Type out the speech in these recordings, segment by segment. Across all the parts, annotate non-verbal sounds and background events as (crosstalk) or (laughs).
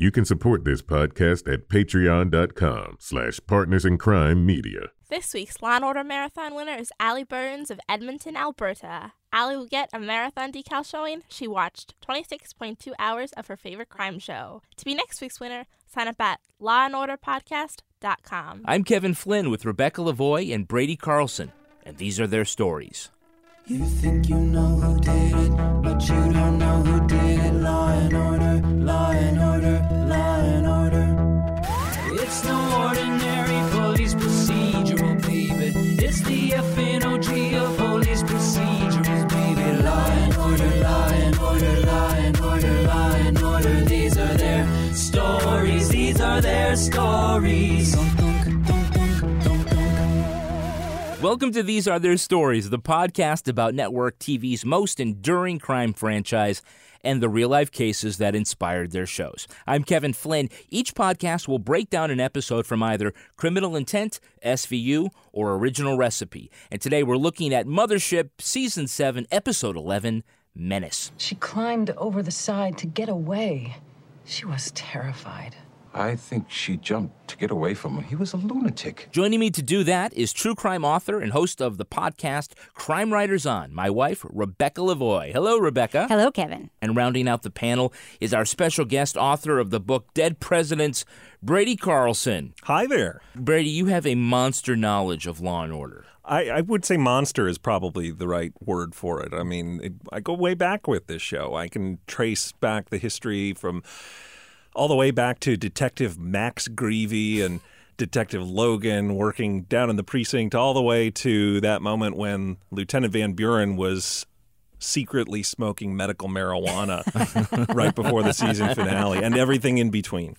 You can support this podcast at patreon.com slash partners in crime media. This week's Law & Order Marathon winner is Allie Burns of Edmonton, Alberta. Allie will get a marathon decal showing she watched 26.2 hours of her favorite crime show. To be next week's winner, sign up at lawandorderpodcast.com. I'm Kevin Flynn with Rebecca Lavoie and Brady Carlson, and these are their stories. You think you know who did it, but you don't know who did it. Law and order, law and order, These their stories. Welcome to These Are Their Stories, the podcast about network TV's most enduring crime franchise and the real life cases that inspired their shows. I'm Kevin Flynn. Each podcast will break down an episode from either Criminal Intent, SVU, or Original Recipe. And today we're looking at Mothership Season 7, Episode 11 Menace. She climbed over the side to get away. She was terrified. I think she jumped to get away from him. He was a lunatic. Joining me to do that is true crime author and host of the podcast Crime Writers On, my wife, Rebecca Lavoie. Hello, Rebecca. Hello, Kevin. And rounding out the panel is our special guest author of the book Dead Presidents, Brady Carlson. Hi there. Brady, you have a monster knowledge of law and order. I, I would say monster is probably the right word for it. I mean, it, I go way back with this show. I can trace back the history from all the way back to Detective Max Greevey and Detective Logan working down in the precinct, all the way to that moment when Lieutenant Van Buren was secretly smoking medical marijuana (laughs) right before the season finale and everything in between.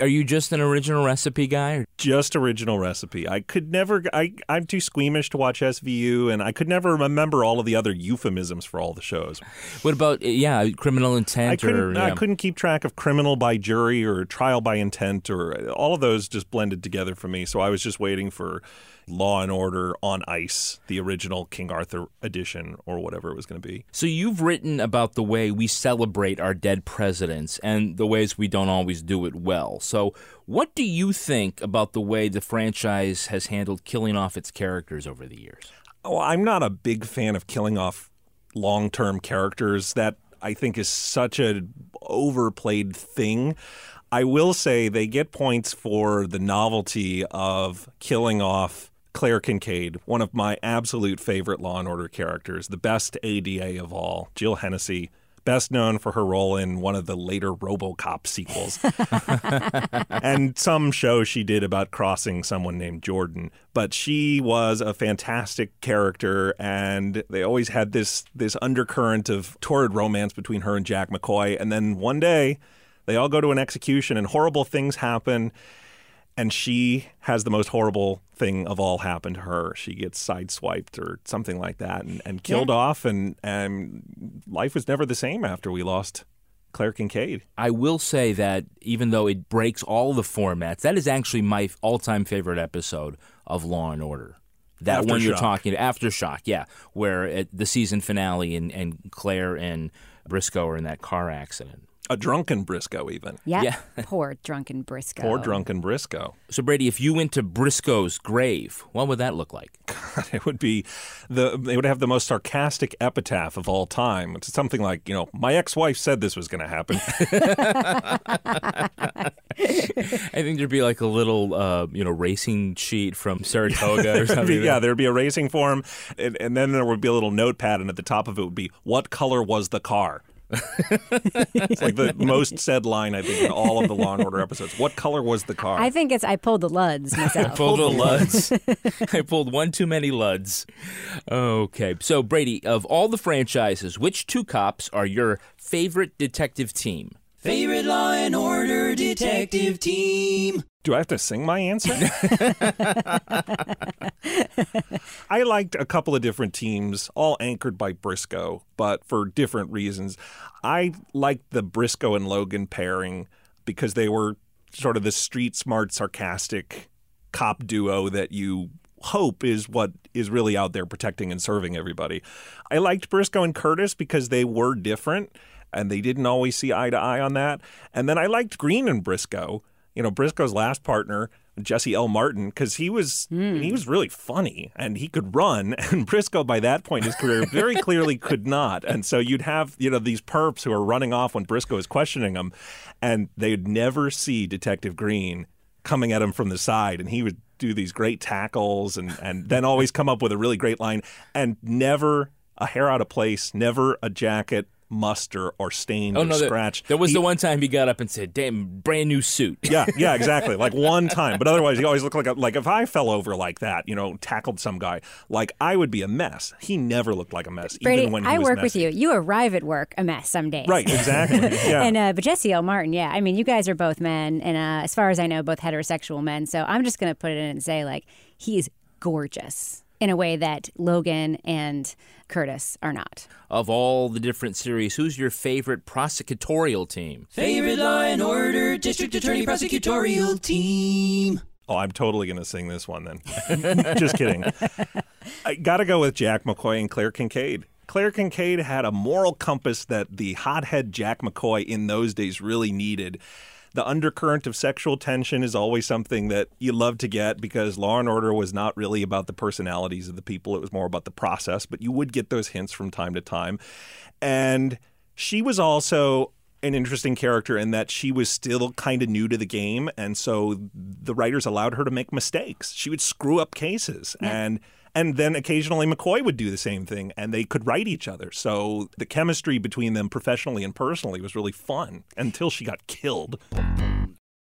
Are you just an original recipe guy? Or? Just original recipe. I could never, I, I'm too squeamish to watch SVU, and I could never remember all of the other euphemisms for all the shows. What about, yeah, criminal intent? I couldn't, or, yeah. I couldn't keep track of criminal by jury or trial by intent, or all of those just blended together for me. So I was just waiting for Law and Order on Ice, the original King Arthur edition, or whatever it was going to be. So you've written about the way we celebrate our dead presidents and the ways we don't always do it well. So what do you think about the way the franchise has handled killing off its characters over the years? Oh, I'm not a big fan of killing off long-term characters. That I think is such a overplayed thing. I will say they get points for the novelty of killing off Claire Kincaid, one of my absolute favorite Law and Order characters, the best ADA of all, Jill Hennessy, best known for her role in one of the later RoboCop sequels, (laughs) and some show she did about crossing someone named Jordan. But she was a fantastic character, and they always had this this undercurrent of torrid romance between her and Jack McCoy. And then one day, they all go to an execution, and horrible things happen and she has the most horrible thing of all happen to her. She gets sideswiped or something like that and, and killed Yeah. off, and, and life was never the same after we lost Claire Kincaid. I will say that even though it breaks all the formats, that is actually my all-time favorite episode of Law and Order. That one you're Aftershock. talking aftershock, yeah, where at the season finale and, and Claire and Briscoe are in that car accident. A drunken Briscoe, even. Yeah. Yeah. (laughs) Poor drunken Briscoe. Poor drunken Briscoe. So Brady, if you went to Briscoe's grave, what would that look like? It would be the they would have the most sarcastic epitaph of all time. It's something like, you know, my ex-wife said this was going to happen. (laughs) (laughs) I think there'd be like a little, uh, you know, racing sheet from Saratoga or something. yeah, there'd be a racing form, and, and then there would be a little notepad, and at the top of it would be, "What color was the car?" It's like the most said line I think in all of the Law and Order episodes. What color was the car? I think it's I pulled the Luds myself. (laughs) I pulled the Luds. (laughs) I pulled one too many Luds. Okay. So, Brady, of all the franchises, which two cops are your favorite detective team? Favorite Law and Order detective team. Do I have to sing my answer? (laughs) I liked a couple of different teams, all anchored by Briscoe, but for different reasons. I liked the Briscoe and Logan pairing because they were sort of the street smart, sarcastic cop duo that you hope is what is really out there protecting and serving everybody. I liked Briscoe and Curtis because they were different and they didn't always see eye to eye on that. And then I liked Green and Briscoe you know Briscoe's last partner, Jesse L. Martin, because he was hmm. he was really funny and he could run, (laughs) and Briscoe by that point in his career very clearly could not. And so you'd have you know these perps who are running off when Briscoe is questioning them, and they'd never see Detective Green coming at him from the side, and he would do these great tackles and and then always come up with a really great line and never a hair out of place, never a jacket muster or stain Oh or no! There, scratch. there was He- the one time he got up and said, "Damn, brand new suit." yeah, yeah, (laughs) exactly. Like one time, but otherwise, he always looked like a, like if I fell over like that, you know, tackled some guy, like I would be a mess. He never looked like a mess, Brady, even when he I was work with you. You arrive at work a mess some days. Right, exactly. (laughs) Yeah. and uh, but Jesse L. Martin, yeah. I mean, you guys are both men, and uh, as far as I know, both heterosexual men. So I'm just gonna put it in and say, like, he is gorgeous in a way that Logan and Curtis are not. Of all the different series, who's your favorite prosecutorial team? Favorite Law and Order District Attorney Prosecutorial Team. Oh, I'm totally going to sing this one then. (laughs) Just kidding. I got to go with Jack McCoy and Claire Kincaid. Claire Kincaid had a moral compass that the hothead Jack McCoy in those days really needed. The undercurrent of sexual tension is always something that you love to get because Law and Order was not really about the personalities of the people, it was more about the process, but you would get those hints from time to time. And she was also an interesting character in that she was still kind of new to the game and so the writers allowed her to make mistakes. She would screw up cases and and then occasionally McCoy would do the same thing and they could write each other so the chemistry between them professionally and personally was really fun until she got killed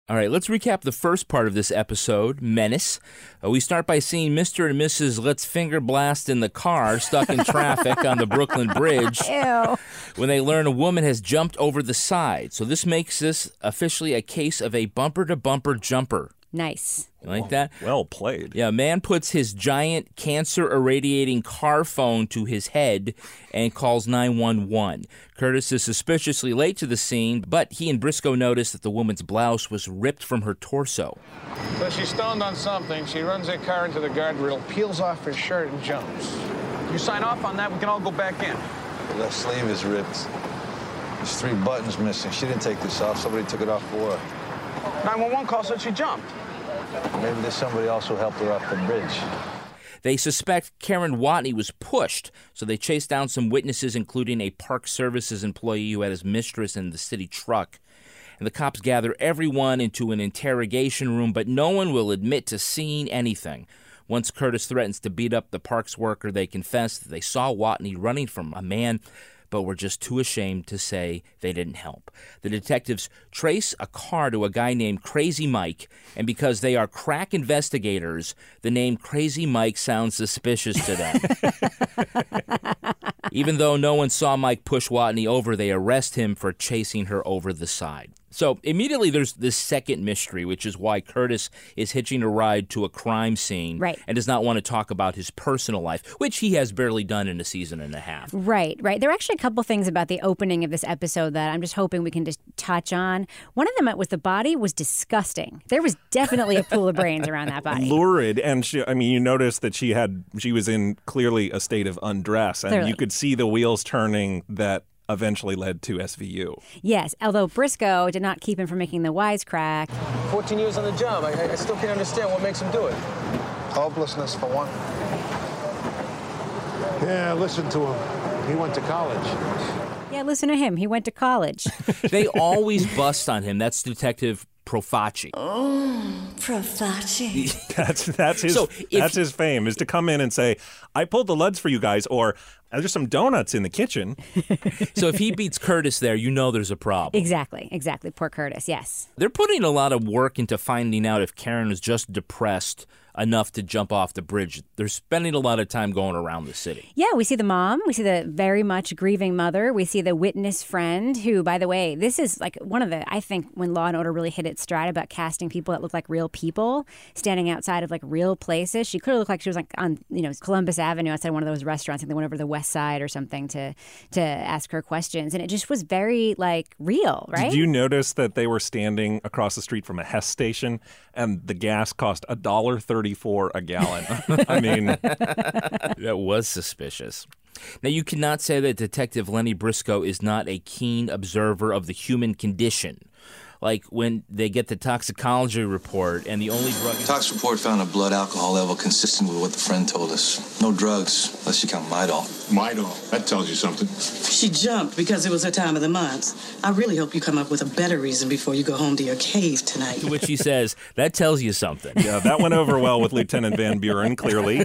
All right, let's recap the first part of this episode, Menace. Uh, we start by seeing Mr. and Mrs. Let's Finger Blast in the car stuck in traffic on the Brooklyn Bridge (laughs) Ew. when they learn a woman has jumped over the side. So this makes this officially a case of a bumper to bumper jumper. Nice. You like that? well played Yeah, a man puts his giant cancer irradiating car phone to his head and calls 911. Curtis is suspiciously late to the scene, but he and Briscoe notice that the woman's blouse was ripped from her torso. So she's stoned on something. She runs her car into the guardrail, peels off her shirt, and jumps. You sign off on that, we can all go back in. The left sleeve is ripped. There's three buttons missing. She didn't take this off. Somebody took it off for her. 911 call said she jumped. Maybe there's somebody else who helped her off the bridge. They suspect Karen Watney was pushed, so they chase down some witnesses, including a Park Services employee who had his mistress in the city truck. And the cops gather everyone into an interrogation room, but no one will admit to seeing anything. Once Curtis threatens to beat up the parks worker, they confess that they saw Watney running from a man, but were just too ashamed to say they didn't help. The detectives trace a car to a guy named Crazy Mike, and because they are crack investigators, the name Crazy Mike sounds suspicious to them. (laughs) Even though no one saw Mike push Watney over, they arrest him for chasing her over the side. So immediately there's this second mystery, which is why Curtis is hitching a ride to a crime scene Right. and does not want to talk about his personal life, which he has barely done in a season and a half. Right, right. There are actually a couple things about the opening of this episode that I'm just hoping we can just touch on. One of them was the body was disgusting. There was definitely a pool of brains around that body. lurid and she, i mean you notice that she had she was in clearly a state of undress and Clearly. you could see the wheels turning that eventually led to svu Yes, although Briscoe did not keep him from making the wisecrack. 14 years on the job. I, I still can't understand what makes him do it. Hopelessness for one. Yeah, listen to him. He went to college. Yeah, listen to him. He went to college. (laughs) they always bust on him. That's Detective Profaci. Oh, Profaci. (laughs) that's that's his So if- that's his fame is to come in and say i pulled the luds for you guys or There's some donuts in the kitchen. (laughs) so if he beats Curtis there, you know there's a problem. Exactly, exactly. Poor Curtis, yes. They're putting a lot of work into finding out if Karen is just depressed enough to jump off the bridge. They're spending a lot of time going around the city. Yeah, we see the mom. We see the very much grieving mother. We see the witness friend, who, by the way, this is like one of the, I think, when Law and Order really hit its stride about casting people that look like real people standing outside of like real places. She could have looked like she was like on, you know, Columbus Avenue outside one of those restaurants. I think they went over to the west side or something to to ask her questions. And it just was very like real, right? Did you notice that they were standing across the street from a Hess station and the gas cost a dollar thirty-four a gallon? (laughs) I mean, (laughs) that was suspicious. Now, you cannot say that Detective Lenny Briscoe is not a keen observer of the human condition. Like when they get the toxicology report and the only drug. Tox report found a blood alcohol level consistent with what the friend told us. No drugs, unless you count Midol. Midol, that tells you something. She jumped because it was her time of the month. I really hope you come up with a better reason before you go home to your cave tonight. To which he says, that tells you something. yeah, that went over well with Lieutenant Van Buren, clearly. (laughs)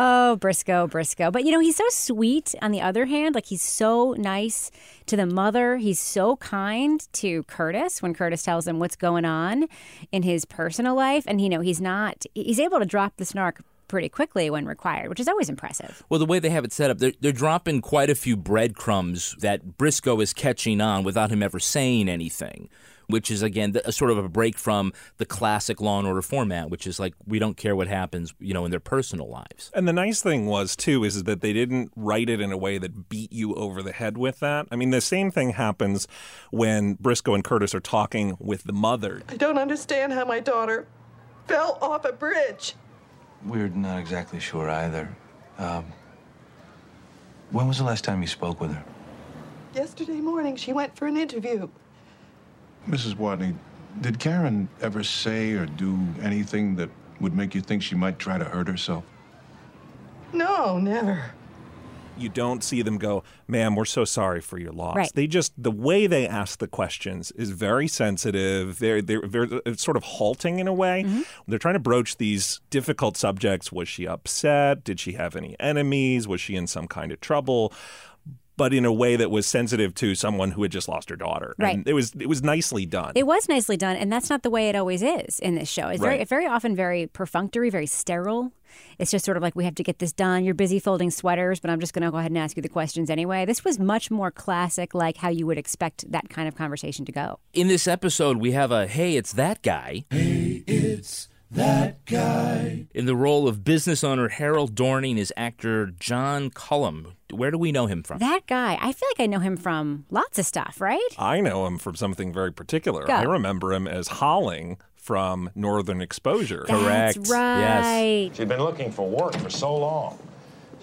oh, Briscoe, Briscoe. But you know, he's so sweet on the other hand. Like he's so nice to the mother. He's so kind to Curtis when Curtis tells him what's going on in his personal life. And you know, he's not he's able to drop the snark pretty quickly when required, which is always impressive. Well, the way they have it set up, they're, they're dropping quite a few breadcrumbs that Briscoe is catching on without him ever saying anything. Which is again a sort of a break from the classic Law and Order format, which is like we don't care what happens, you know, in their personal lives. And the nice thing was too is that they didn't write it in a way that beat you over the head with that. I mean, the same thing happens when Briscoe and Curtis are talking with the mother. I don't understand how my daughter fell off a bridge. We're not exactly sure either. Um, when was the last time you spoke with her? Yesterday morning, she went for an interview. Mrs. Watney, did Karen ever say or do anything that would make you think she might try to hurt herself? No, never. You don't see them go, ma'am, we're so sorry for your loss. Right. They just, the way they ask the questions is very sensitive. They're, they're, they're uh, sort of halting in a way. Mm-hmm. They're trying to broach these difficult subjects. Was she upset? Did she have any enemies? Was she in some kind of trouble? But in a way that was sensitive to someone who had just lost her daughter. Right. And it was it was nicely done. It was nicely done, and that's not the way it always is in this show. It's very, Right. it's very often very perfunctory, very sterile. It's just sort of like we have to get this done. You're busy folding sweaters, but I'm just going to go ahead and ask you the questions anyway. This was much more classic, like how you would expect that kind of conversation to go. In this episode, we have a hey, it's that guy. Hey, it's that guy. In the role of business owner Harold Dorning is actor John Cullum. Where do we know him from? That guy, I feel like I know him from lots of stuff, right? I know him from something very particular. Go. I remember him as Holling from Northern Exposure. That's right. She'd been looking for work for so long.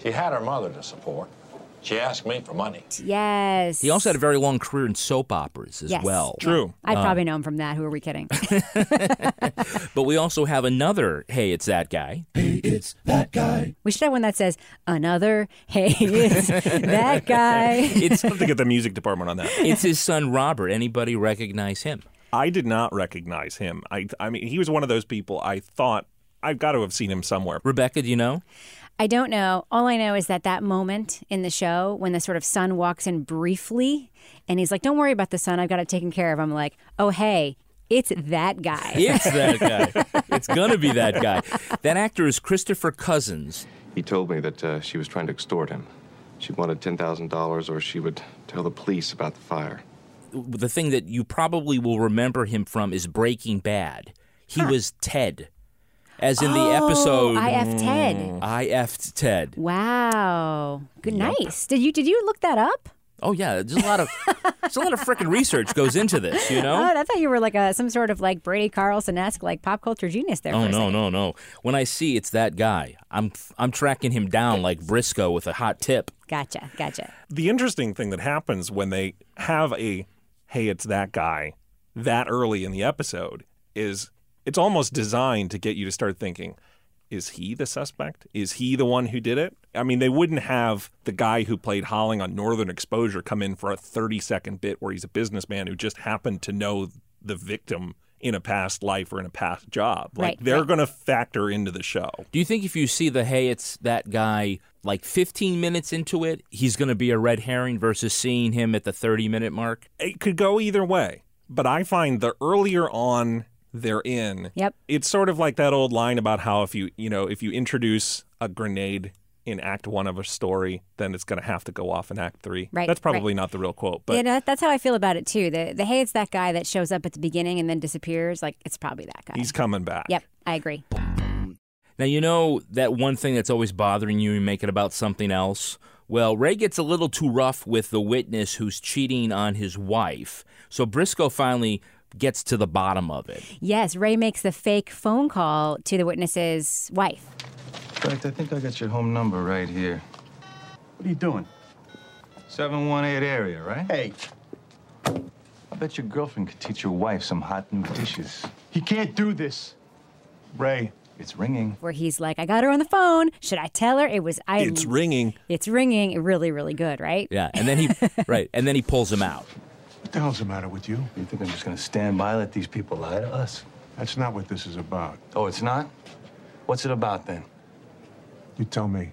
She had her mother to support. She asked me for money. Yes. He also had a very long career in soap operas as Yes. well. True. I'd Uh, probably know him from that. Who are we kidding? (laughs) But we also have another hey, it's that guy. Hey, it's that guy. we should have one that says another. Hey, it's that guy. (laughs) It's have to get the music department on that. it's his son Robert. Anybody recognize him? I did not recognize him. I, I mean, he was one of those people I thought I've got to have seen him somewhere. Rebecca, do you know? I don't know. All I know is that that moment in the show when the sort of son walks in briefly and he's like, "Don't worry about the son. I've got it taken care of." I'm like, "Oh, hey, it's that guy." (laughs) It's that (laughs) guy. it's gonna be that guy. That actor is Christopher Cousins. He told me that uh, she was trying to extort him. She wanted $10,000 or she would tell the police about the fire. The thing that you probably will remember him from is Breaking Bad. He was Ted. As in the Oh, episode I F Ted. Mm. I F'd Ted. Wow. Good. Yep. Nice. Did you did you look that up? Oh yeah, there's a lot of there's a lot of freaking research goes into this, you know? (laughs) Oh, I thought you were like a some sort of like Brady Carlson esque like pop culture genius there. Oh for no, second. no, no. When I see it's that guy, I'm I'm tracking him down like Briscoe with a hot tip. Gotcha. Gotcha. The interesting thing that happens when they have a, hey, it's that guy, that early in the episode is it's almost designed to get you to start thinking, is he the suspect? Is he the one who did it? I mean, they wouldn't have the guy who played Holling on Northern Exposure come in for a 30 second bit where he's a businessman who just happened to know the victim in a past life or in a past job. Like Right, they're right. going to factor into the show. Do you think if you see the hey, it's that guy like 15 minutes into it, he's going to be a red herring versus seeing him at the 30 minute mark? It could go either way, but I find the earlier on they're in, Yep. it's sort of like that old line about how if you you know if you introduce a grenade in Act One of a story, then it's going to have to go off in Act Three. Right, That's probably right. not the real quote, but yeah, that- that's how I feel about it too. The the hey, it's that guy that shows up at the beginning and then disappears. Like it's probably that guy. he's coming back. Yep, I agree. Now, you know that one thing that's always bothering you, you make it about something else? Well, Ray gets a little too rough with the witness who's cheating on his wife. So Briscoe finally gets to the bottom of it. Yes, Ray makes the fake phone call to the witness's wife. In fact, I think I got your home number right here. What are you doing? 718 area, right? Hey. I bet your girlfriend could teach your wife some hot new dishes. He can't do this. Ray, it's ringing. Where he's like, I got her on the phone. Should I tell her? It was I. It's ringing. It's ringing. Really, really good, right? Yeah, and then he (laughs) right, and then he pulls him out. What the hell's the matter with you? You think I'm just gonna stand by and let these people lie to us? That's not what this is about. Oh, it's not? What's it about then? You tell me.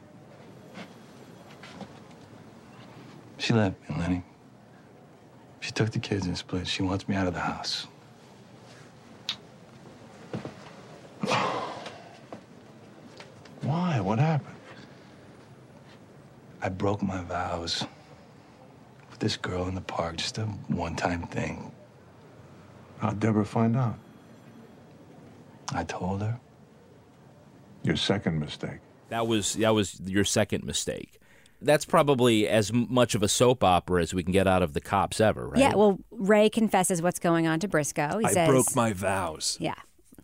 She left me, Lenny. She took the kids and split. She wants me out of the house. Why? What happened? I broke my vows with this girl in the park, just a one time thing. How'd Deborah find out? I told her. Your second mistake. That was that was your second mistake. That's probably as much of a soap opera as we can get out of the cops ever, right? Yeah. Well, Ray confesses what's going on to Briscoe. He I says, broke my vows. Yeah.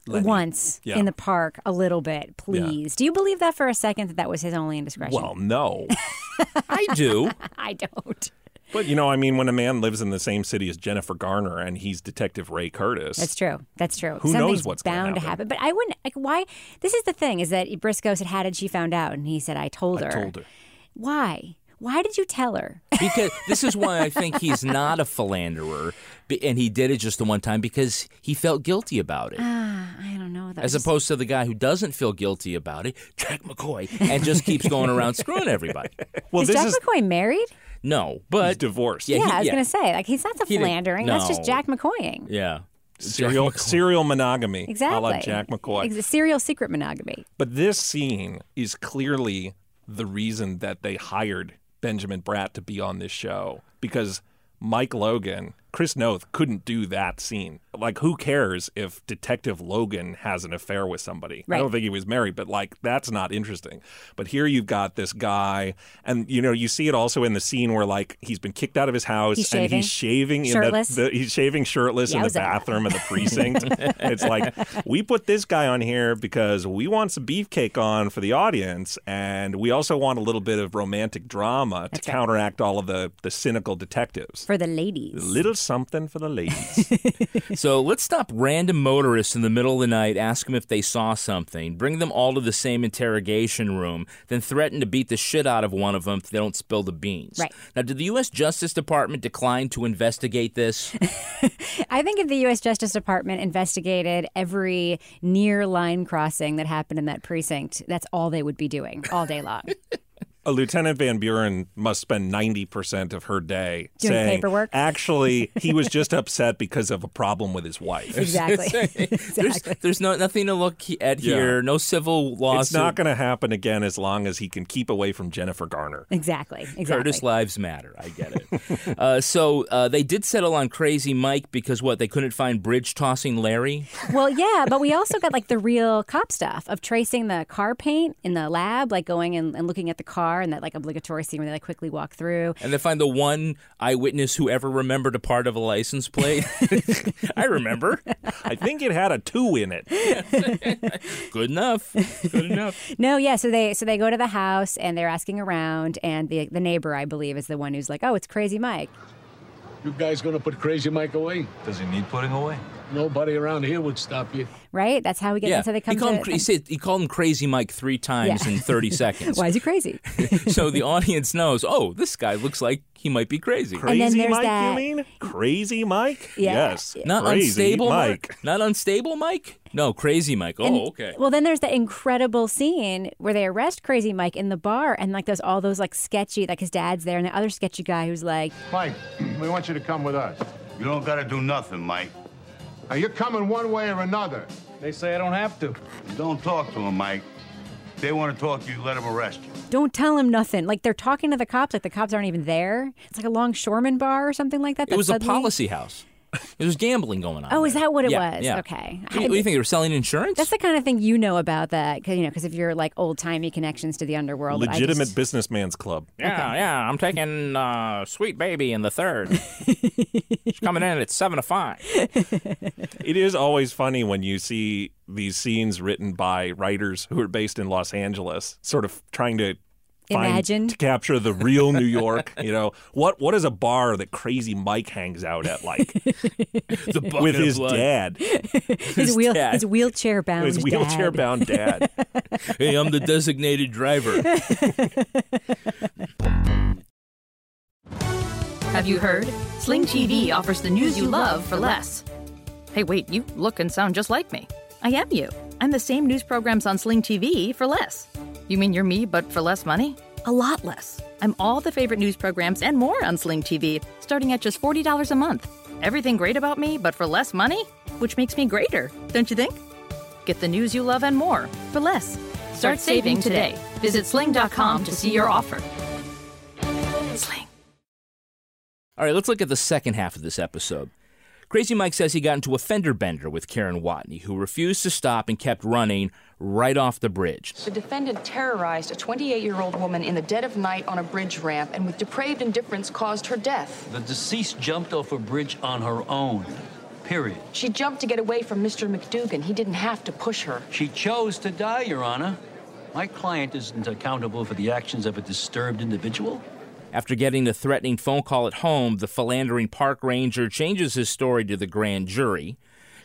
Lenny. Once Yeah. in the park, a little bit, please. Do you believe that for a second that that was his only indiscretion? Well, no. (laughs) I do. I don't. But you know, I mean, when a man lives in the same city as Jennifer Garner and he's Detective Ray Curtis, That's true. That's true. Who knows what's bound to happen. happen. But I wouldn't like why. This is the thing: is that Briscoe said, "How did she found out?" And he said, "I told her." I her." told her. Why? Why did you tell her? (laughs) because this is why I think he's not a philanderer, and he did it just the one time because he felt guilty about it. Ah, I don't know. That As was just- opposed to the guy who doesn't feel guilty about it, Jack McCoy, and just keeps going around screwing everybody. well, is this Jack is McCoy married? No, but he's divorced. Yeah, he- I was gonna say like he's not the He didn't- philandering. That's just. Jack McCoying. Yeah. serial serial monogamy, Exactly. a la Jack McCoy. It's a serial secret monogamy. But this scene is clearly the reason that they hired Benjamin Bratt to be on this show because Mike Logan, Chris Noth couldn't do that scene. Like, who cares if Detective Logan has an affair with somebody? I don't think he was married, but like, that's not interesting. But here you've got this guy, and you know, you see it also in the scene where like he's been kicked out of his house He's and he's shaving in Shirtless. the, the he's shaving shirtless in the bathroom of the precinct. (laughs) it's like we put this guy on here because we want some beefcake on for the audience, and we also want a little bit of romantic drama to counteract all of the the cynical detectives. For the ladies. Little something for the ladies. (laughs) So let's stop random motorists in the middle of the night, ask them if they saw something, bring them all to the same interrogation room, then threaten to beat the shit out of one of them if they don't spill the beans. Right. Now, did the U.S. Justice Department decline to investigate this? (laughs) I think if the U.S. Justice Department investigated every near line crossing that happened in that precinct, that's all they would be doing all day long. (laughs) a Lieutenant Van Buren must spend ninety percent of her day Doing saying, paperwork? Actually, he was (laughs) just upset because of a problem with his wife. Exactly. (laughs) (laughs) There's, exactly. there's no nothing to look he- at Yeah. here. No civil lawsuit. It's not going to happen again as long as he can keep away from Jennifer Garner. Exactly. Exactly. Curtis lives matter. I get it. uh, so uh, they did settle on Crazy Mike because what? They couldn't find bridge tossing Larry. Well, yeah, but we also got like the real cop stuff of tracing the car paint in the lab, like going and, and looking at the car and that like obligatory scene where they like quickly walk through. And they find the one eyewitness who ever remembered a part of a license plate. (laughs) I remember. I think it had a two in it. (laughs) Good enough. Good enough. (laughs) No, yeah, so they so they go to the house and they're asking around and the the neighbor, I believe, is the one who's like, "Oh, it's Crazy Mike." You guys gonna put Crazy Mike away? Does he need putting away? Nobody around here would stop you. Right? That's how we get. yeah, That's how they come he called to. him. He said he called him Crazy Mike three times Yeah. in thirty (laughs) seconds. Why is he crazy? (laughs) so the audience knows. Oh, this guy looks like he might be crazy. And then Crazy there's Mike, that- you mean? Crazy Mike? Yeah. Yes. Not Crazy unstable Mike. Not unstable Mike. No, Crazy Mike. Oh, And- okay. Well, then there's that incredible scene where they arrest Crazy Mike in the bar, and like there's all those like sketchy, like his dad's there, and the other sketchy guy who's like, Mike, we want you to come with us. You don't gotta do nothing, Mike. Now, you're coming one way or another. They say I don't have to. Don't talk to them, Mike. If they want to talk to you, let them arrest you. "Don't tell them nothing." Like they're talking to the cops, like the cops aren't even there. It's like a longshoreman bar or something like that. It that was a policy house. There was gambling going on. Oh, is that what it Yeah, was? yeah. Okay. What do you- what do you think they were selling insurance? That's the kind of thing you know about that, cause, you know, because if you're like old timey connections to the underworld. Legitimate just- businessman's club. Yeah, yeah. I'm taking uh, Sweet Baby in the third. (laughs) She's coming in at seven to five. It is always funny when you see these scenes written by writers who are based in Los Angeles, sort of trying to find Imagine. to capture the real New York. (laughs) You know, what what is a bar that Crazy Mike hangs out at like (laughs) The with his blood. dad, (laughs) his wheel, dad. his wheelchair bound, his wheelchair bound dad. Hey, I'm the designated driver. Have you heard? Sling TV offers the news you love for less. Hey, wait, you look and sound just like me. I am you. I'm the same news programs on Sling TV for less. You mean you're me, but for less money? A lot less. I'm all the favorite news programs and more on Sling TV, starting at just $40 a month. Everything great about me, but for less money? Which makes me greater, don't you think? Get the news you love and more for less. Start saving today. Visit sling.com to see your offer. Sling. All right, let's look at the second half of this episode. Crazy Mike says he got into a fender bender with Karen Watney, who refused to stop and kept running right off the bridge. The defendant terrorized a 28 year old woman in the dead of night on a bridge ramp and with depraved indifference caused her death. The deceased jumped off a bridge on her own. Period. She jumped to get away from Mr. McDougan. He didn't have to push her. She chose to die, Your Honor. My client isn't accountable for the actions of a disturbed individual. After getting the threatening phone call at home, the philandering park ranger changes his story to the grand jury.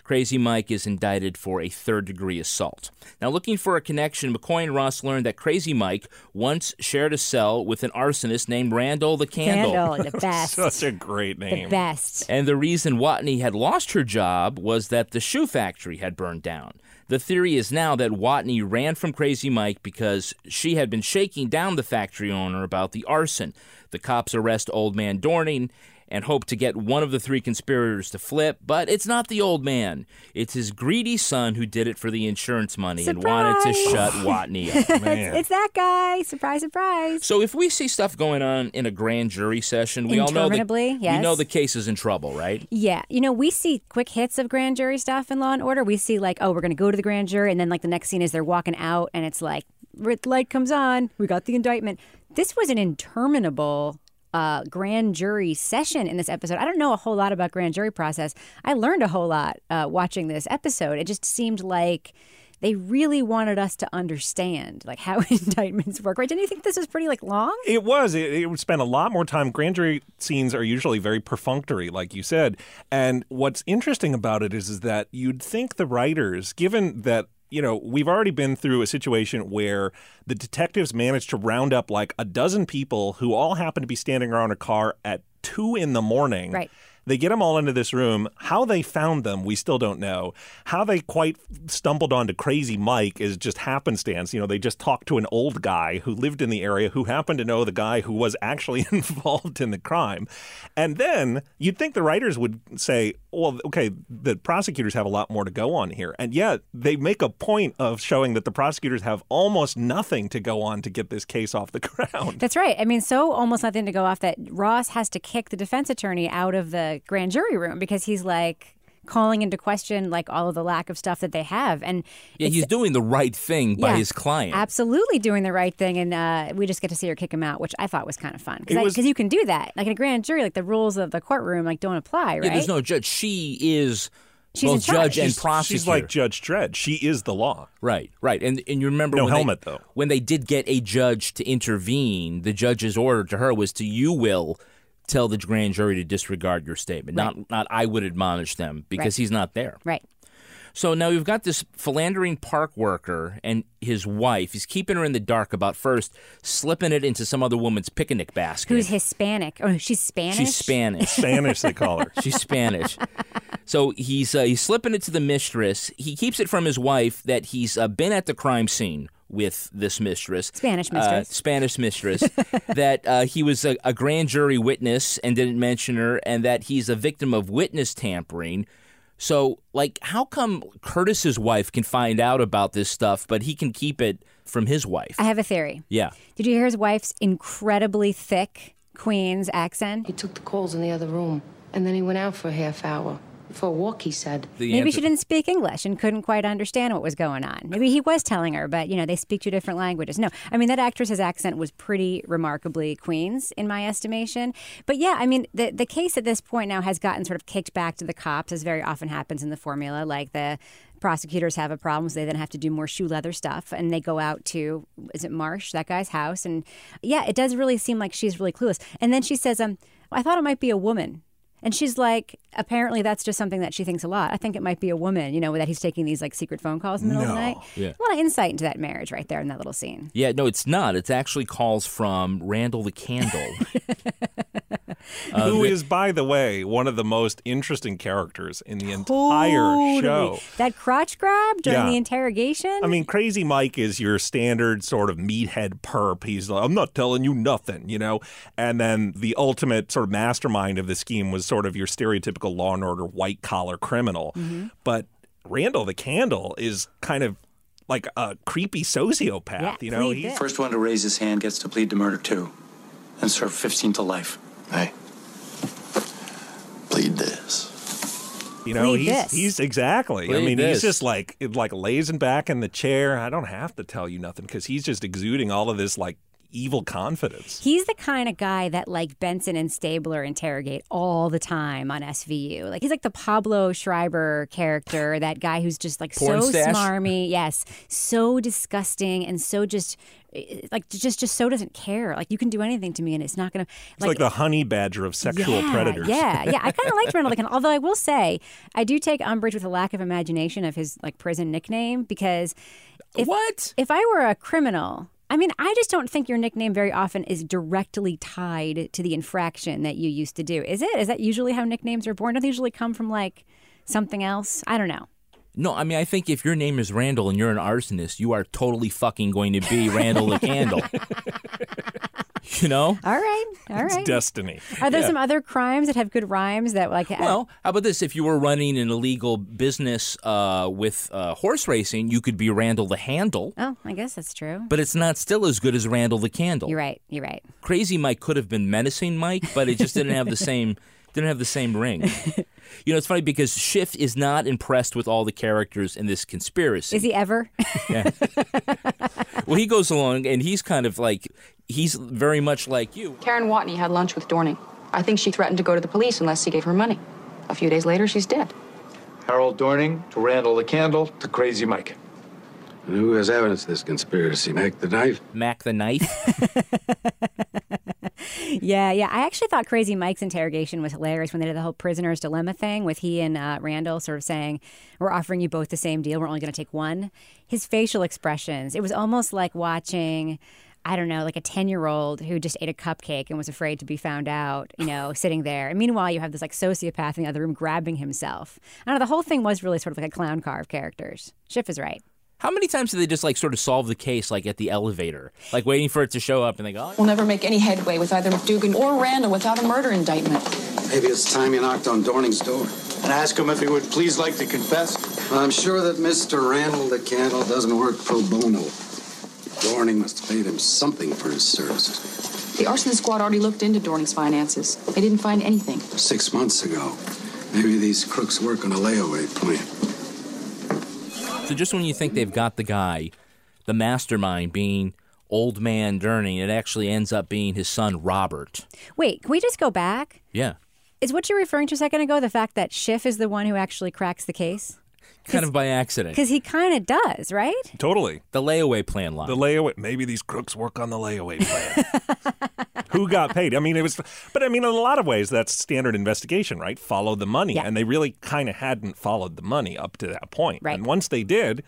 Crazy Mike is indicted for a third degree assault. Now, looking for a connection, McCoy and Ross learned that Crazy Mike once shared a cell with an arsonist named Randall the Candle. Candle, the (laughs) best. Such a great name. the name. best. And the reason Watney had lost her job was that the shoe factory had burned down. The theory is now that Watney ran from Crazy Mike because she had been shaking down the factory owner about the arson. The cops arrest Old Man Dorning and hope to get one of the three conspirators to flip, but it's not the old man. It's his greedy son who did it for the insurance money and wanted to shut Watney up. (laughs) it's, it's that guy. Surprise, surprise. So if we see stuff going on in a grand jury session, we all know that Interminably, we know the case is in trouble, right? Yeah, you know, we see quick hits of grand jury stuff in Law and Order. We see like, oh, we're going to go to the grand jury, and then like the next scene is they're walking out, and it's like red light comes on, we got the indictment. This was an interminable uh, grand jury session in this episode. I don't know a whole lot about grand jury process. I learned a whole lot uh, watching this episode. It just seemed like they really wanted us to understand like how (laughs) indictments work. Right? Didn't you think this was pretty like long? It was. It, it would spend a lot more time. Grand jury scenes are usually very perfunctory, like you said. And what's interesting about it is, is that you'd think the writers, given that you know, we've already been through a situation where the detectives managed to round up like a dozen people who all happen to be standing around a car at two in the morning. Right. They get them all into this room. How they found them, we still don't know. How they quite stumbled onto Crazy Mike is just happenstance. You know, they just talked to an old guy who lived in the area who happened to know the guy who was actually (laughs) involved in the crime. And then you'd think the writers would say, well, okay, the prosecutors have a lot more to go on here. And yet they make a point of showing that the prosecutors have almost nothing to go on to get this case off the (laughs) ground. That's right. I mean, so almost nothing to go off that Ross has to kick the defense attorney out of the grand jury room because he's like calling into question like all of the lack of stuff that they have and Yeah, he's doing the right thing by Yeah, his client. absolutely doing the right thing and uh, we just get to see her kick him out which i thought was kind of fun because you can do that like in a grand jury like the rules of the courtroom like don't apply right Yeah, there's no judge. She is She's in both judge charge. and She's- prosecutor. She's like Judge Dredd. She is the law. Right, right. And and you remember No when they- helmet, though. When they did get a judge to intervene, the judge's order to her was to you will tell the grand jury to disregard your statement. Not not I would admonish them because Right. he's not there. Right. So now we've got this philandering park worker and his wife. He's keeping her in the dark about first slipping it into some other woman's picnic basket. Who's Hispanic? Oh, she's Spanish. She's Spanish. Spanish, they call her. She's Spanish. So he's uh, he's slipping it to the mistress. He keeps it from his wife that he's uh, been at the crime scene with this mistress, Spanish uh, mistress. Spanish mistress. (laughs) that uh, he was a, a grand jury witness and didn't mention her, and that he's a victim of witness tampering. So, like, how come Curtis's wife can find out about this stuff, but he can keep it from his wife? I have a theory. Yeah. Did you hear his wife's incredibly thick Queen's accent? He took the calls in the other room, and then he went out for a half hour. For a walk, he said. Maybe she didn't speak English and couldn't quite understand what was going on. Maybe he was telling her, but you know, they speak two different languages. No, I mean that actress's accent was pretty remarkably Queen's in my estimation. But yeah, I mean the the case at this point now has gotten sort of kicked back to the cops, as very often happens in the formula. Like the prosecutors have a problem, so they then have to do more shoe leather stuff, and they go out to is it Marsh, that guy's house, and yeah, it does really seem like she's really clueless. And then she says, um, I thought it might be a woman. And she's like, apparently that's just something that she thinks a lot. I think it might be a woman, you know, that he's taking these like secret phone calls in the middle of the night. Yeah. A lot of insight into that marriage right there in that little scene. Yeah, no, it's not. It's actually calls from Randall the Candle. (laughs) Uh, Who the- is, by the way, one of the most interesting characters in the entire show. That crotch grab during Yeah. the interrogation. I mean, Crazy Mike is your standard sort of meathead perp. He's like, I'm not telling you nothing, you know? And then the ultimate sort of mastermind of the scheme was sort of your stereotypical law and order white collar criminal. Mm-hmm. But Randall the Candle is kind of like a creepy sociopath, you know? He's First one to raise his hand gets to plead to murder too, and serve 15 to life. Hey, plead this. You know, Plead he's this. he's exactly. I Plead mean, this. he's just like like lazing back in the chair. I don't have to tell you nothing because he's just exuding all of this like evil confidence. He's the kind of guy that like Benson and Stabler interrogate all the time on SVU. Like he's like the Pablo Schreiber character, (laughs) that guy who's just like Porn so stash? smarmy, yes, so disgusting and so just eh, like just just so doesn't care. Like you can do anything to me and it's not gonna It's like, the honey badger of sexual yeah, predators. Yeah, yeah. I kind of liked (laughs) Randall Lincoln, although I will say I do take umbrage with the lack of imagination of his like prison nickname because if, what if I were a criminal? I mean, I just don't think your nickname very often is directly tied to the infraction that you used to do. Is it? Is that usually how nicknames are born? Don't they usually come from like something else? I don't know. No, I mean, I think if your name is Randall and you're an arsonist, you are totally fucking going to be Randall the Candle. (laughs) (laughs) you know? All right, all right. destiny. Are there Yeah. some other crimes that have good rhymes that like? Well, how about this? If you were running an illegal business uh, with uh, horse racing, you could be Randall the Handle, oh, I guess that's true. but it's not still as good as Randall the Candle. You're right. You're right. Crazy Mike could have been menacing Mike, but it just didn't have the (laughs) same didn't have the same ring. you know, it's funny because Schiff is not impressed with all the characters in this conspiracy. Is he ever? Yeah. well, he goes along and he's kind of like he's very much like you. Karen Watney had lunch with Dorning. I think she threatened to go to the police unless he gave her money. A few days later, she's dead. Harold Dorning to Randall the Candle to Crazy Mike. And who has evidence of this conspiracy? Mac the knife? Mac the knife? (laughs) Yeah, yeah. I actually thought Crazy Mike's interrogation was hilarious when they did the whole prisoner's dilemma thing with he and uh, Randall sort of saying, We're offering you both the same deal. We're only going to take one. His facial expressions, it was almost like watching. I don't know, like a 10 year old who just ate a cupcake and was afraid to be found out, you know, (sighs) sitting there. And meanwhile, you have this like sociopath in the other room grabbing himself. I don't know, the whole thing was really sort of like a clown car of characters. Schiff is right. How many times do they just like sort of solve the case like at the elevator? Like waiting for it to show up and they go, oh, We'll never make any headway with either Dugan or Randall without a murder indictment. Maybe it's time you knocked on Dorning's door. And ask him if he would please like to confess. I'm sure that Mr. Randall the Candle doesn't work pro bono. Dorning must have paid him something for his services. The arson squad already looked into Dorning's finances. They didn't find anything. Six months ago. Maybe these crooks work on a layaway plan. So just when you think they've got the guy, the mastermind being old man Dorning, it actually ends up being his son Robert. Wait, can we just go back? Yeah. Is what you're referring to a second ago the fact that Schiff is the one who actually cracks the case? Kind of by accident. Because he kind of does, right? Totally. The layaway plan line. The layaway. Maybe these crooks work on the layaway plan. (laughs) Who got paid? I mean, it was, but I mean, in a lot of ways, that's standard investigation, right? Follow the money, Yeah. and they really kind of hadn't followed the money up to that point. Right. And once they did,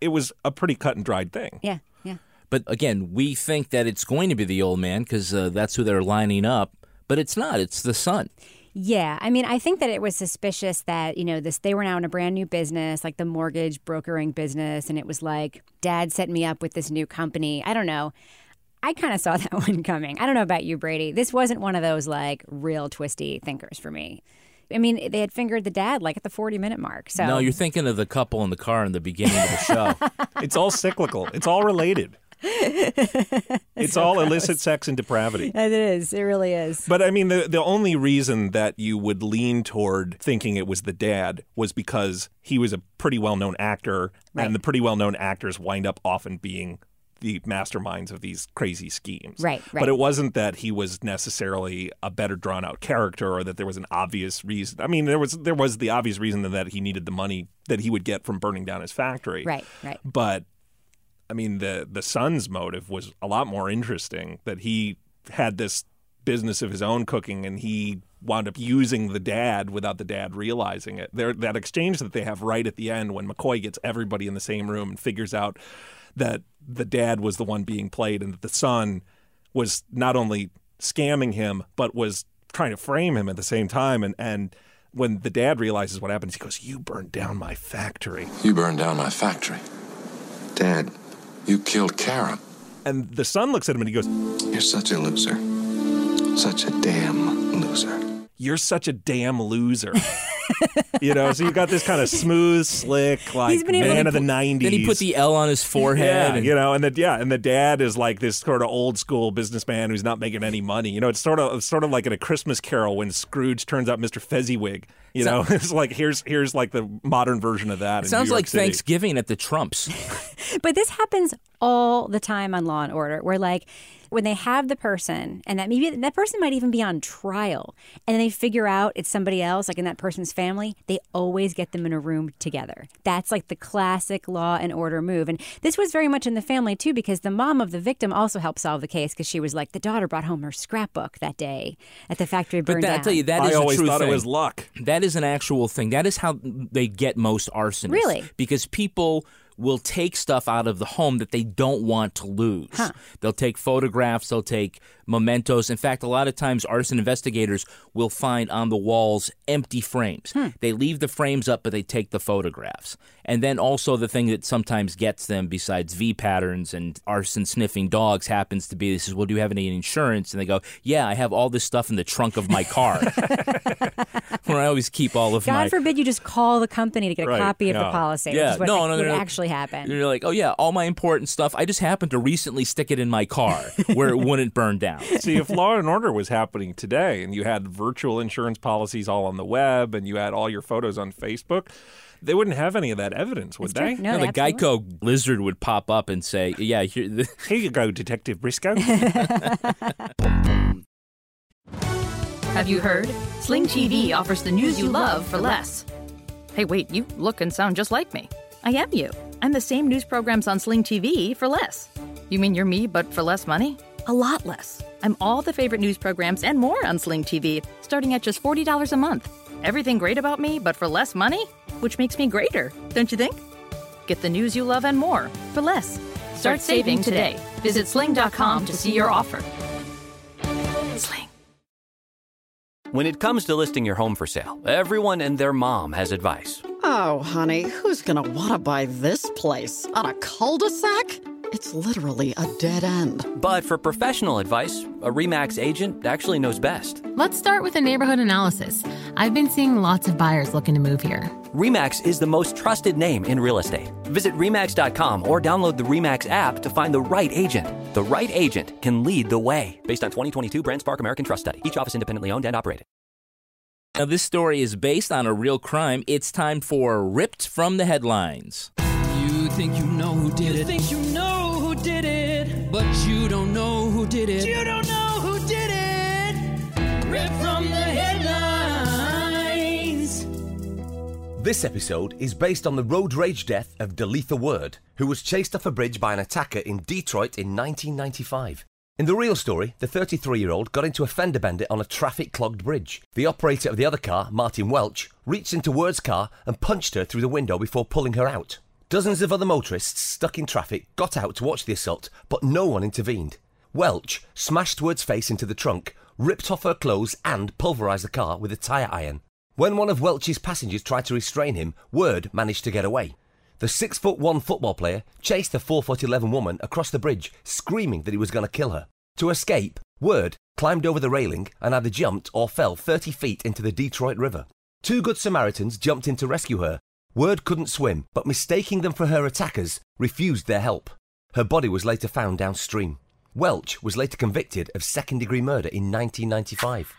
it was a pretty cut and dried thing. Yeah, yeah. But again, we think that it's going to be the old man because uh, that's who they're lining up. But it's not. It's the son. Yeah, I mean, I think that it was suspicious that you know this. They were now in a brand new business, like the mortgage brokering business, and it was like, Dad set me up with this new company. I don't know. I kind of saw (laughs) that one coming. I don't know about you, Brady. This wasn't one of those like real twisty thinkers for me. I mean, they had fingered the dad like at the forty-minute mark. So No, you're thinking of the couple in the car in the beginning of the show. (laughs) It's all cyclical. It's all related. (laughs) It's all illicit sex and depravity. It is. It really is. But I mean, the the only reason that you would lean toward thinking it was the dad was because he was a pretty well known actor, and the pretty well known actors wind up often being the masterminds of these crazy schemes. Right, right. But it wasn't that he was necessarily a better drawn out character, or that there was an obvious reason. I mean, there was there was the obvious reason that he needed the money that he would get from burning down his factory. Right, right. But I mean, the the son's motive was a lot more interesting. That he had this business of his own cooking, and he wound up using the dad without the dad realizing it. There, that exchange that they have right at the end when McCoy gets everybody in the same room and figures out that the dad was the one being played, and that the son was not only scamming him but was trying to frame him at the same time, and and. When the dad realizes what happens, he goes, "You burned down my factory." You burned down my factory. Dad, you killed Karen. And the son looks at him and he goes, You're such a loser. Such a damn loser. You're such a damn loser. (laughs) (laughs) you know, so you got this kind of smooth, slick, like been able to man of the put- '90s. then he put the L on his forehead Yeah, and- you know, and the yeah, and the dad is like this sort of old school businessman who's not making any money. You know, it's sort of it's sort of like in a Christmas Carol when Scrooge turns out Mr. Fezziwig. You So- know, (laughs) it's like here's here's like the modern version of that. It in sounds New York like City. Thanksgiving at the Trumps. (laughs) But this happens all the time on Law and Order, where like when they have the person, and that maybe that person might even be on trial, and they figure out it's somebody else, like in that person's family, they always get them in a room together. That's like the classic Law and Order move, and this was very much in the family too, because the mom of the victim also helped solve the case because she was like the daughter brought home her scrapbook that day at the factory But burned that, I tell you, that I is a always true thought it was luck. That is an actual thing. That is how they get most arsonists. Really? Because people will take stuff out of the home that they don't want to lose. They'll take photographs, they'll take mementos. In fact, a lot of times arson investigators will find on the walls empty frames. Hmm. They leave the frames up, but they take the photographs. And then also the thing that sometimes gets them, besides V patterns and arson sniffing dogs, happens to be this is, well, do you have any insurance? And they go, yeah, I have all this stuff in the trunk of my car. (laughs) (laughs) Where I always keep all of God my. forbid you just call the company to get a Right, copy of the policy, Yeah, which is what no, no, no, no. actually happen. You're like, oh yeah, all my important stuff. I just happened to recently stick it in my car (laughs) where it wouldn't burn down. See, if Law and Order was happening today, and you had virtual insurance policies all on the web, and you had all your photos on Facebook, they wouldn't have any of that evidence, would they? No, the Geico lizard would pop up and say, "Yeah, here, the- (laughs) Here you go, Detective Briscoe." (laughs) (laughs) Have you heard? Sling TV offers the news you love for less. Hey, wait, you look and sound just like me. I am you. I'm the same news programs on Sling TV for less. You mean you're me, but for less money? A lot less. I'm all the favorite news programs and more on Sling TV, starting at just $40 a month. Everything great about me, but for less money? Which makes me greater, don't you think? Get the news you love and more for less. Start saving today. Visit sling.com to see your offer. Sling. When it comes to listing your home for sale, everyone and their mom has advice. Oh, honey, who's gonna wanna buy this place? On a cul de sac? It's literally a dead end. But for professional advice, a REMAX agent actually knows best. Let's start with a neighborhood analysis. I've been seeing lots of buyers looking to move here. REMAX is the most trusted name in real estate. Visit REMAX.com or download the REMAX app to find the right agent. The right agent can lead the way. Based on 2022 BrandSpark American Trust Study. Each office independently owned and operated. Now, this story is based on a real crime. It's time for Ripped from the Headlines. You think you know who did it. You think But you don't know who did it. You don't know who did it. Rip from the headlines. This episode is based on the road rage death of Deletha Word, who was chased off a bridge by an attacker in Detroit in 1995. In the real story, the 33 year old got into a fender bender on a traffic clogged bridge. The operator of the other car, Martell Welch, reached into Word's car and punched her through the window before pulling her out. Dozens of other motorists stuck in traffic got out to watch the assault, but no one intervened. Welch smashed Word's face into the trunk, ripped off her clothes, and pulverized the car with a tire iron. When one of Welch's passengers tried to restrain him, Word managed to get away. The six foot one football player chased the four foot eleven woman across the bridge, screaming that he was going to kill her. To escape, Word climbed over the railing and either jumped or fell 30 feet into the Detroit River. Two good Samaritans jumped in to rescue her. Word couldn't swim, but mistaking them for her attackers, refused their help. Her body was later found downstream. Welch was later convicted of second degree murder in 1995.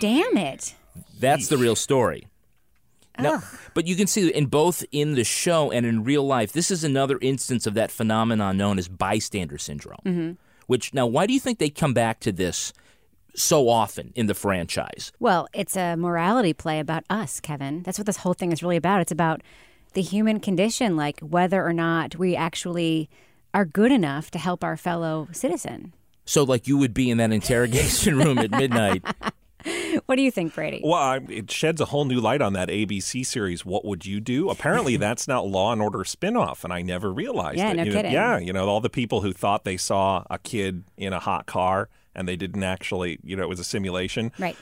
Damn it. That's the real story. Now, but you can see in both in the show and in real life, this is another instance of that phenomenon known as bystander syndrome. Mhm. Which now, why do you think they come back to this so often in the franchise? Well, it's a morality play about us, Kevin. That's what this whole thing is really about. It's about the human condition, like whether or not we actually are good enough to help our fellow citizen. So, like, you would be in that interrogation room at midnight. (laughs) What do you think, Brady? Well, I- it sheds a whole new light on that ABC series. What would you do? Apparently, (laughs) that's now Law and Order spinoff, and I never realized Yeah, it. no You kidding. yeah, you know, all the people who thought they saw a kid in a hot car and they didn't actually, you know, it was a simulation. Right.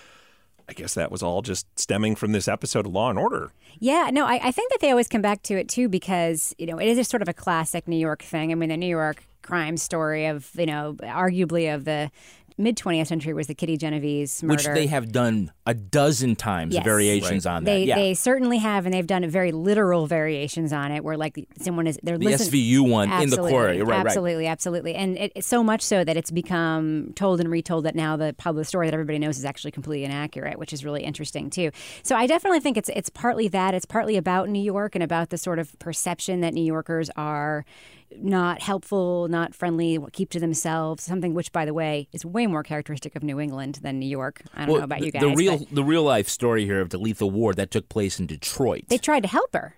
I guess that was all just stemming from this episode of Law and Order. Yeah, no, I, I think that they always come back to it too because, you know, it is a sort of a classic New York thing. I mean, the New York crime story of, you know, arguably of the mid 20th century was the Kitty Genovese murder. Which they have done a dozen times, Yes. variations on that. They yeah. they certainly have, and they've done very literal variations on it, where like someone is they're The listen- SVU one in the Absolutely, quarry. Right, right. absolutely, absolutely, and it, it's so much so that it's become told and retold that now the public story that everybody knows is actually completely inaccurate, which is really interesting too. So I definitely think it's it's partly that it's partly about New York and about the sort of perception that New Yorkers are not helpful, not friendly, keep to themselves. Something which, by the way, is way more characteristic of New England than New York. I don't Well, know about the, you guys. The real, the real life story here of Deletha Ward that took place in Detroit. they tried to help her.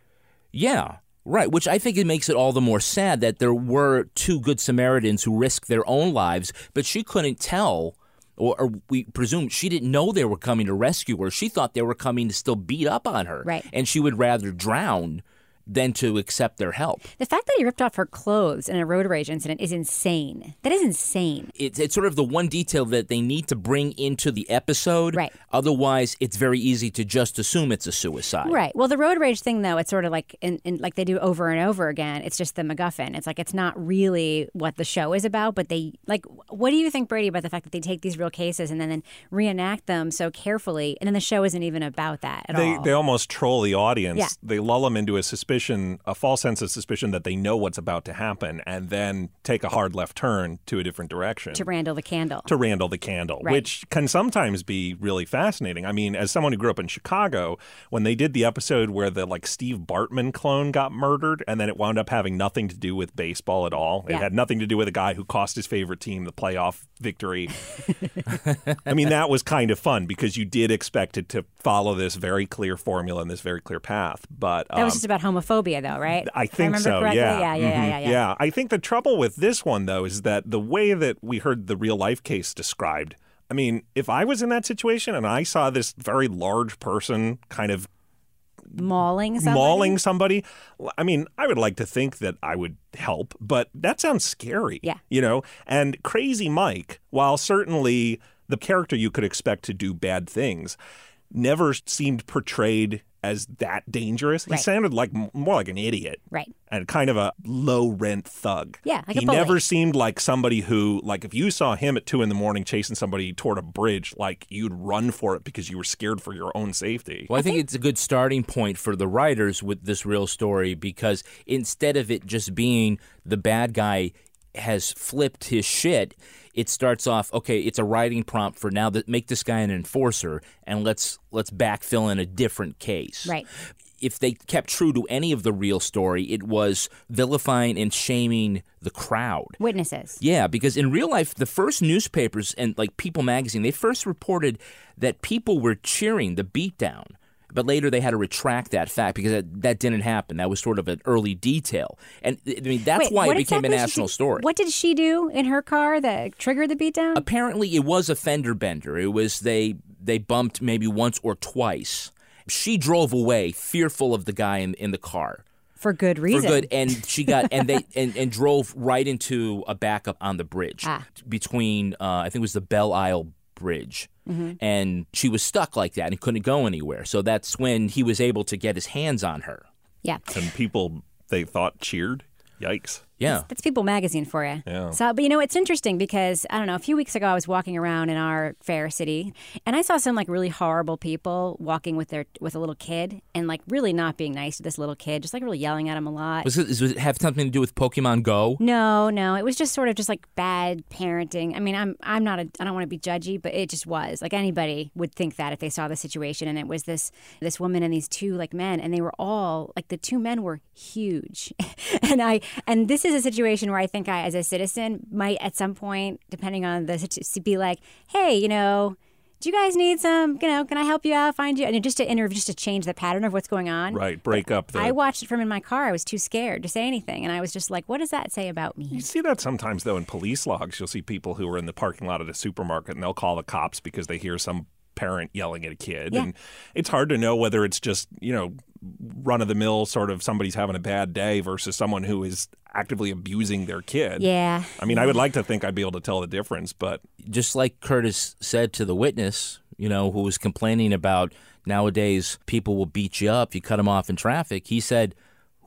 Yeah, right. Which I think it makes it all the more sad that there were two good Samaritans who risked their own lives, but she couldn't tell, or, or we presume she didn't know they were coming to rescue her. She thought they were coming to still beat up on her, Right. And she would rather drown than to accept their help. The fact that he ripped off her clothes in a road rage incident is insane. That is insane. It's, it's sort of the one detail that they need to bring into the episode. Right. Otherwise, it's very easy to just assume it's a suicide. Right. Well, the road rage thing, though, it's sort of like in, in, like they do over and over again. It's just the MacGuffin. It's like it's not really what the show is about. But they like, what do you think, Brady, about the fact that they take these real cases and then, then reenact them so carefully, and then the show isn't even about that at they all? they almost troll the audience. Yeah. They lull them into a suspicion, a false sense of suspicion that they know what's about to happen, and then take a hard left turn to a different direction. to Randall the Candle. to Randall the Candle, Right. which can sometimes be really fascinating. I mean, as someone who grew up in Chicago, when they did the episode where the like Steve Bartman clone got murdered and then it wound up having nothing to do with baseball at all. It Yeah. had nothing to do with a guy who cost his favorite team the playoff victory. (laughs) I mean, that was kind of fun because you did expect it to follow this very clear formula and this very clear path. But that was um, just about homophobia, though, right? I think remember so. Yeah. Yeah, yeah, yeah, Mhm. yeah, yeah. I think the trouble with this one though is that the way that we heard the real life case described. I mean, if I was in that situation and I saw this very large person kind of Mauling somebody. mauling somebody, I mean, I would like to think that I would help, but that sounds scary. Yeah. You know, and Crazy Mike, while certainly the character you could expect to do bad things, never seemed portrayed as that dangerous. He sounded like more like an idiot Right. and kind of a low rent thug. Yeah, like he bully. never seemed like somebody who, like, if you saw him at two in the morning chasing somebody toward a bridge, like you'd run for it because you were scared for your own safety. Well, I think it's a good starting point for the writers with this real story because instead of it just being the bad guy has flipped his shit, it starts off okay. It's a writing prompt for now that make this guy an enforcer and let's let's backfill in a different case. Right. if they kept true to any of the real story, it was vilifying and shaming the crowd. Witnesses. Yeah, because in real life, the first newspapers and like People magazine, they first reported that people were cheering the beatdown. But later they had to retract that fact because that, that didn't happen. That was sort of an early detail. And I mean, that's Wait, why it became a exactly did national she- story. What did she do in her car that triggered the beatdown? Apparently, it was a fender bender. It was they they bumped maybe once or twice. She drove away, fearful of the guy in, in the car. For good reason. For good, and (laughs) she got and they and, and drove right into a backup on the bridge Ah. between uh, I think it was the Belle Isle Bridge, Mhm. and she was stuck like that and couldn't go anywhere. So that's when he was able to get his hands on her. Yeah. And people they thought cheered. Yikes. Yeah. That's People Magazine for you. Yeah. So, but you know, it's interesting because I don't know. A few weeks ago, I was walking around in our fair city, and I saw some like really horrible people walking with their with a little kid, and like really not being nice to this little kid, just like really yelling at him a lot. Was it, does it have something to do with Pokemon Go? No, no, it was just sort of just like bad parenting. I mean, I'm I'm not a I don't want to be judgy, but it just was. Like anybody would think that if they saw the situation and it was this this woman and these two like men and they were all like the two men were huge. (laughs) and I and this is a situation where I think I as a citizen might at some point depending on the situ- be like, "Hey, you know, do you guys need some, you know, can I help you out, find you?" And just to interview just to change the pattern of what's going on. Right. Break up the I watched it from in my car. I was too scared to say anything, and I was just like, "What does that say about me?" You see that sometimes though in police logs. You'll see people who are in the parking lot at a supermarket and they'll call the cops because they hear some parent yelling at a kid. Yeah. And it's hard to know whether it's just, you know, run of the mill sort of somebody's having a bad day versus someone who is actively abusing their kid. Yeah. I mean, I would like to think I'd be able to tell the difference, but just like Curtis said to the witness, you know, who was complaining about nowadays people will beat you up if you cut them off in traffic, he said,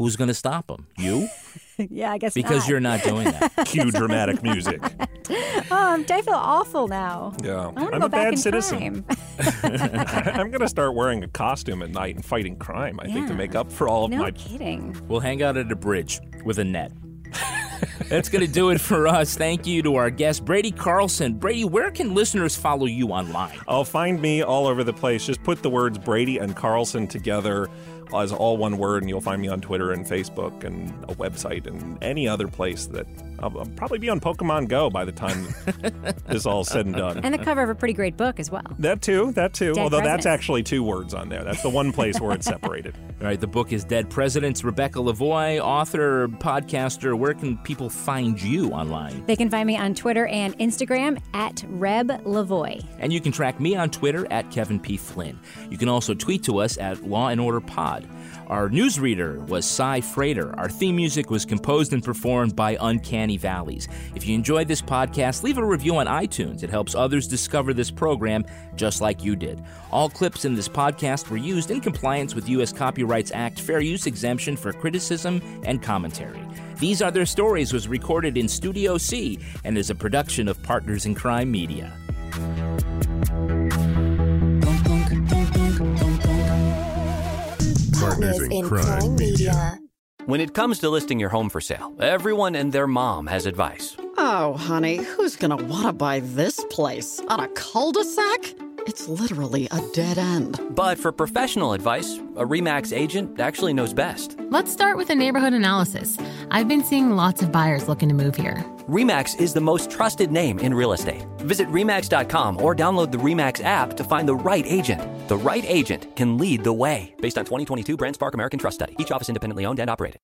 Who's going to stop them? You? (laughs) yeah, I guess Because not. you're not doing that. (laughs) Cue dramatic music. (laughs) oh, I'm- feel awful now. Yeah. I I'm go a back bad in citizen. time. I'm going to start wearing a costume at night and fighting crime, I think, to make up for all of no my kidding. We'll hang out at a bridge with a net. That's going to do it for us. Thank you to our guest, Brady Carlson. Brady, where can listeners follow you online? Oh, find me all over the place. Just put the words Brady and Carlson together as all one word, and you'll find me on Twitter and Facebook and a website and any other place that I'll, I'll probably be on Pokemon Go by the time (laughs) this all said and done. And the cover of a pretty great book as well. that too, that too. Dead Although that's actually two words on there. That's the one place where it's (laughs) separated. All right, the book is Dead Presidents. Rebecca Lavoie, author, podcaster. Where can people find you online? They can find me on Twitter and Instagram at Reb Lavoie. And you can track me on Twitter at Kevin P. Flynn. You can also tweet to us at Law and Order Pod. Our newsreader was Cy Frater. Our theme music was composed and performed by Uncanny Valleys. If you enjoyed this podcast, leave a review on iTunes. It helps others discover this program just like you did. All clips in this podcast were used in compliance with U.S. Copyrights Act fair use exemption for criticism and commentary. These Are Their Stories was recorded in Studio C and is a production of Partners in Crime Media. Partners in Crime Media. When it comes to listing your home for sale, everyone and their mom has advice. Oh, honey, who's gonna want to buy this place? On a cul de sac? It's literally a dead end. But for professional advice, a REMAX agent actually knows best. Let's start with a neighborhood analysis. I've been seeing lots of buyers looking to move here. REMAX is the most trusted name in real estate. Visit REMAX.com or download the REMAX app to find the right agent. The right agent can lead the way. Based on 2022 BrandSpark American Trust Study, each office independently owned and operated.